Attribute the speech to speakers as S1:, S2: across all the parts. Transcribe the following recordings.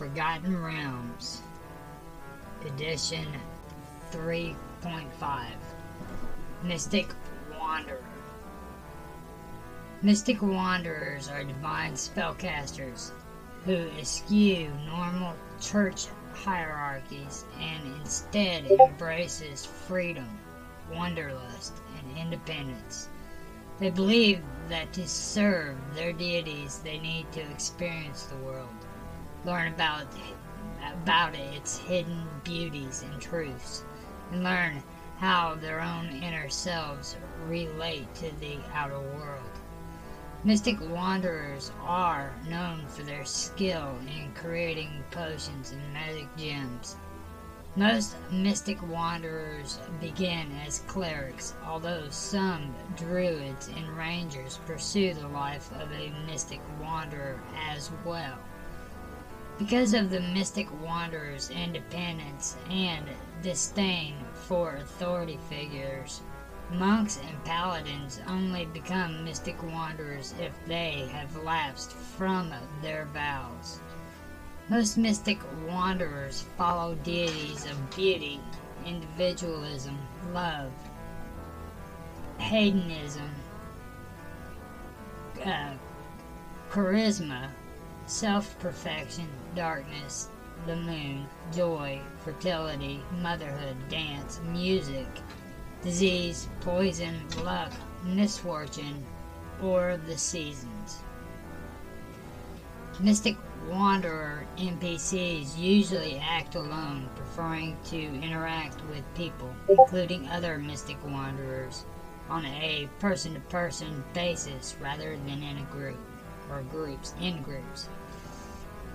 S1: Forgotten Realms, Edition 3.5 Mystic Wanderer. Mystic Wanderers are divine spellcasters who eschew normal church hierarchies and instead embraces freedom, wanderlust, and independence. They believe that to serve their deities they need to experience the world learn about about its hidden beauties and truths, and learn how their own inner selves relate to the outer world. Mystic wanderers are known for their skill in creating potions and magic gems. Most mystic wanderers begin as clerics, although some druids and rangers pursue the life of a mystic wanderer as well. Because of the mystic wanderer's independence and disdain for authority figures, monks and paladins only become mystic wanderers if they have lapsed from their vows. Most mystic wanderers follow deities of beauty, individualism, love, hedonism, uh, charisma, self perfection, darkness, the moon, joy, fertility, motherhood, dance, music, disease, poison, luck, misfortune, or the seasons. Mystic Wanderer NPCs usually act alone, preferring to interact with people, including other Mystic Wanderers, on a person to person basis rather than in a group or groups, in groups.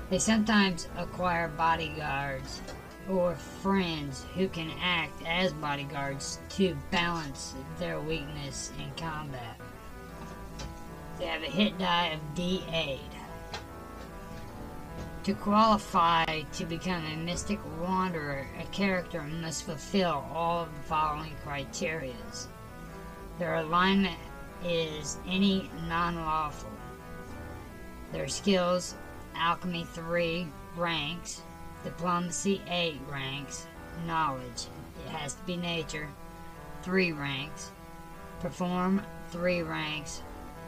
S1: They sometimes acquire bodyguards or friends who can act as bodyguards to balance their weakness in combat. They have a hit die of D8. To qualify to become a Mystic Wanderer, a character must fulfill all of the following criteria. Their alignment is any non lawful. Their skills Alchemy 3 ranks, Diplomacy 8 ranks, Knowledge, it has to be Nature, 3 ranks, Perform 3 ranks,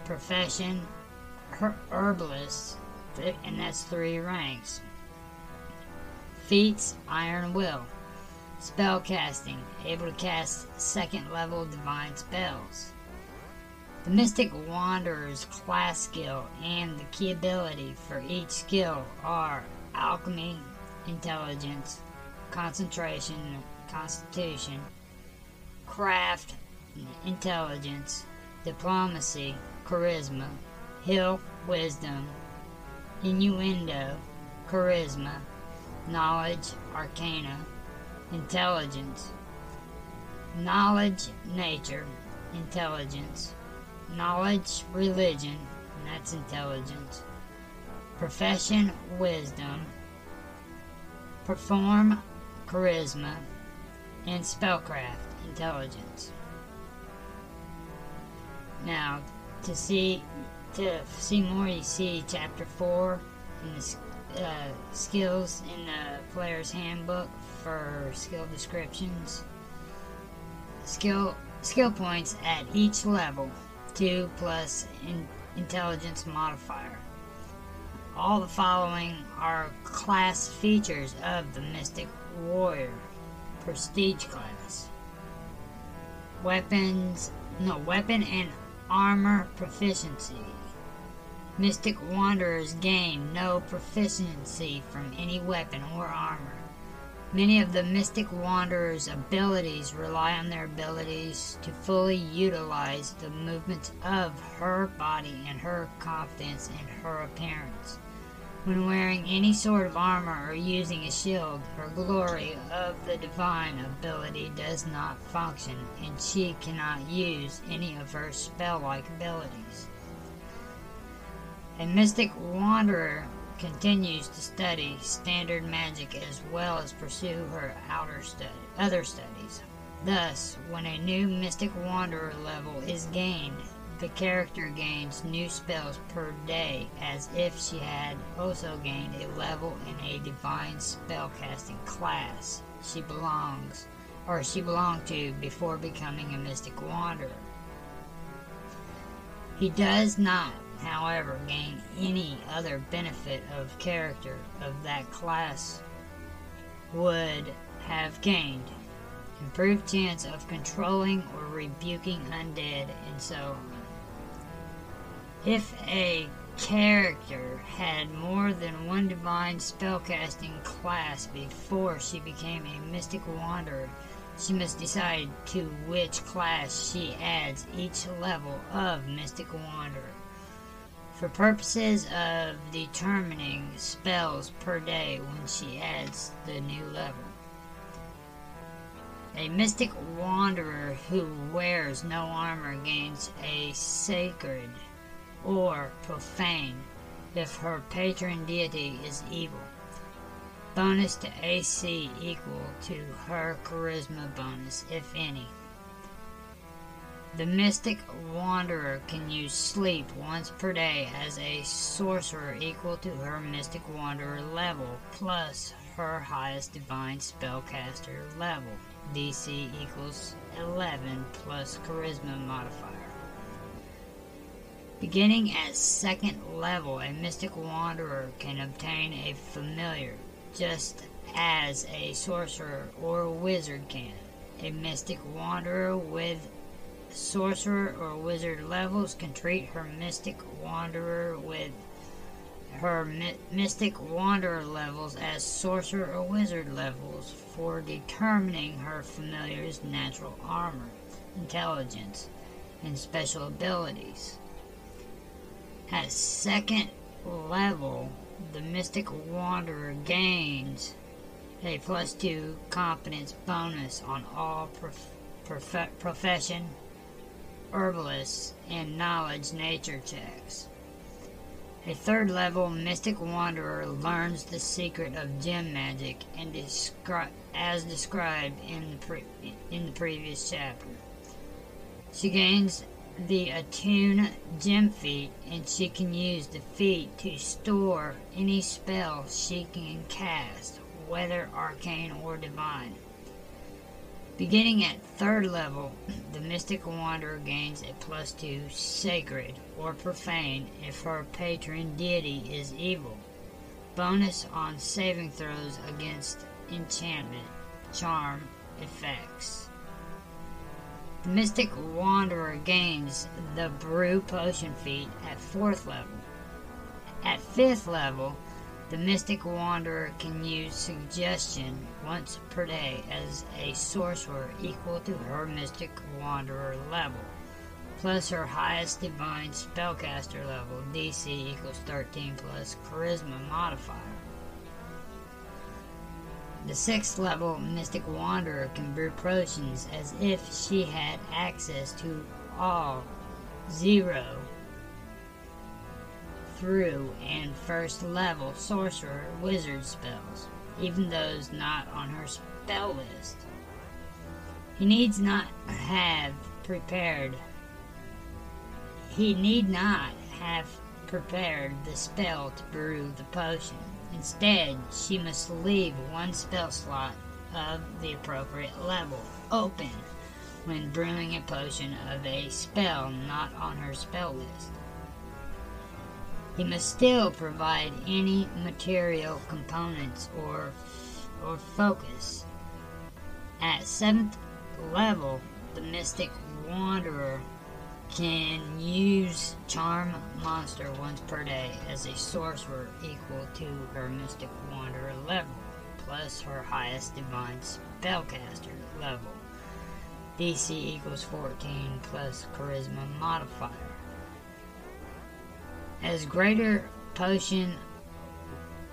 S1: Profession, her- Herbalist, and that's 3 ranks. Feats, Iron Will. Spellcasting, able to cast second level divine spells. The Mystic Wanderer's class skill and the key ability for each skill are Alchemy, Intelligence, Concentration, Constitution, Craft, Intelligence, Diplomacy, Charisma, Heal, Wisdom, Innuendo, Charisma, Knowledge, Arcana, Intelligence, Knowledge, Nature, Intelligence, knowledge, religion, that's intelligence. Profession, wisdom. Perform, charisma. And spellcraft, intelligence. Now, to see to see more, you see chapter four in the uh, skills in the player's handbook for skill descriptions. Skill skill points at each level. 2 plus in intelligence modifier. All the following are class features of the Mystic Warrior Prestige class. Weapons, no, weapon and armor proficiency. Mystic Wanderers gain no proficiency from any weapon or armor. Many of the Mystic Wanderer's abilities rely on their abilities to fully utilize the movements of her body and her confidence in her appearance. When wearing any sort of armor or using a shield, her glory of the divine ability does not function, and she cannot use any of her spell like abilities. A Mystic Wanderer continues to study standard magic as well as pursue her outer study, other studies. Thus, when a new Mystic Wanderer level is gained, the character gains new spells per day as if she had also gained a level in a divine spellcasting class she belongs or she belonged to before becoming a mystic wanderer. He does not, however, gain any other benefit of character of that class would have gained. Improved chance of controlling or rebuking undead and so on. If a character had more than one divine spellcasting class before she became a mystic wanderer, she must decide to which class she adds each level of Mystic Wanderer. For purposes of determining spells per day when she adds the new level. A Mystic Wanderer who wears no armor gains a sacred or profane if her patron deity is evil bonus to AC equal to her charisma bonus, if any. The Mystic Wanderer can use sleep once per day as a sorcerer equal to her Mystic Wanderer level, plus her highest Divine Spellcaster level. DC equals 11 plus Charisma modifier. Beginning at second level, a Mystic Wanderer can obtain a familiar just as a sorcerer or wizard can. A mystic wanderer with sorcerer or wizard levels can treat her mystic wanderer with her mystic wanderer levels as sorcerer or wizard levels for determining her familiar's natural armor, intelligence, and special abilities. At second level, the Mystic Wanderer gains a plus two competence bonus on all prof prof profession, herbalists, and knowledge nature checks. A third level Mystic Wanderer learns the secret of gem magic and descri as described in the, in the previous chapter. She gains the Attune gem feat and she can use the feat to store any spell she can cast, whether arcane or divine. Beginning at third level, the Mystic Wanderer gains a plus 2 sacred or profane if her patron deity is evil. Bonus on saving throws against enchantment, charm, effects. The Mystic Wanderer gains the Brew Potion feat at 4th level. At 5th level, the Mystic Wanderer can use Suggestion once per day as a sorcerer equal to her Mystic Wanderer level, plus her highest Divine Spellcaster level, DC equals 13 plus Charisma modifier. The sixth level Mystic Wanderer can brew potions as if she had access to all zero through and first level sorcerer wizard spells, even those not on her spell list. He needs not have prepared he need not have prepared the spell to brew the potion. Instead, she must leave one spell slot of the appropriate level open when brewing a potion of a spell not on her spell list. He must still provide any material components or, or focus. At 7th level, the Mystic Wanderer can use Charm Monster once per day as a sorcerer equal to her Mystic Wanderer level, plus her highest Divine Spellcaster level. DC equals 14 plus Charisma modifier. As Greater Potion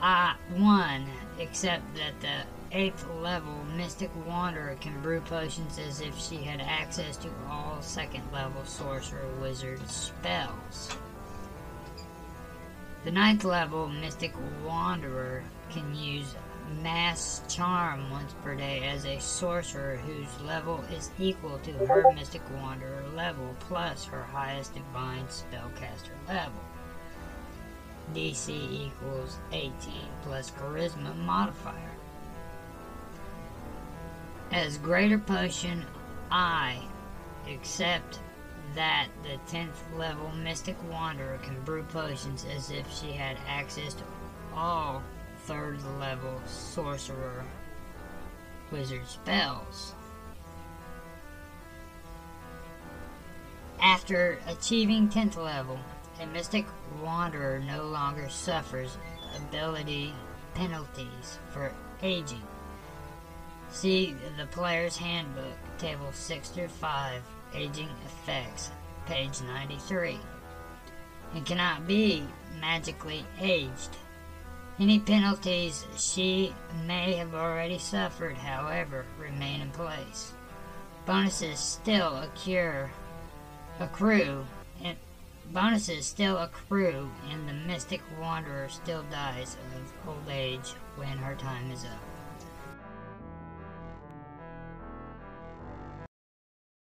S1: I 1, except that the 8th level, Mystic Wanderer can brew potions as if she had access to all 2nd level Sorcerer Wizard spells. The ninth level, Mystic Wanderer can use mass charm once per day as a sorcerer whose level is equal to her Mystic Wanderer level plus her highest Divine Spellcaster level. DC equals 18 plus Charisma modifier. As Greater Potion, I accept that the 10th level Mystic Wanderer can brew potions as if she had access to all third level sorcerer wizard spells. After achieving 10th level, a Mystic Wanderer no longer suffers ability penalties for aging. See the Player's Handbook, Table 6 through 5, Aging Effects, page 93. It cannot be magically aged. Any penalties she may have already suffered, however, remain in place. Bonuses still accrue, bonuses still accrue, and the Mystic Wanderer still dies of old age when her time is up.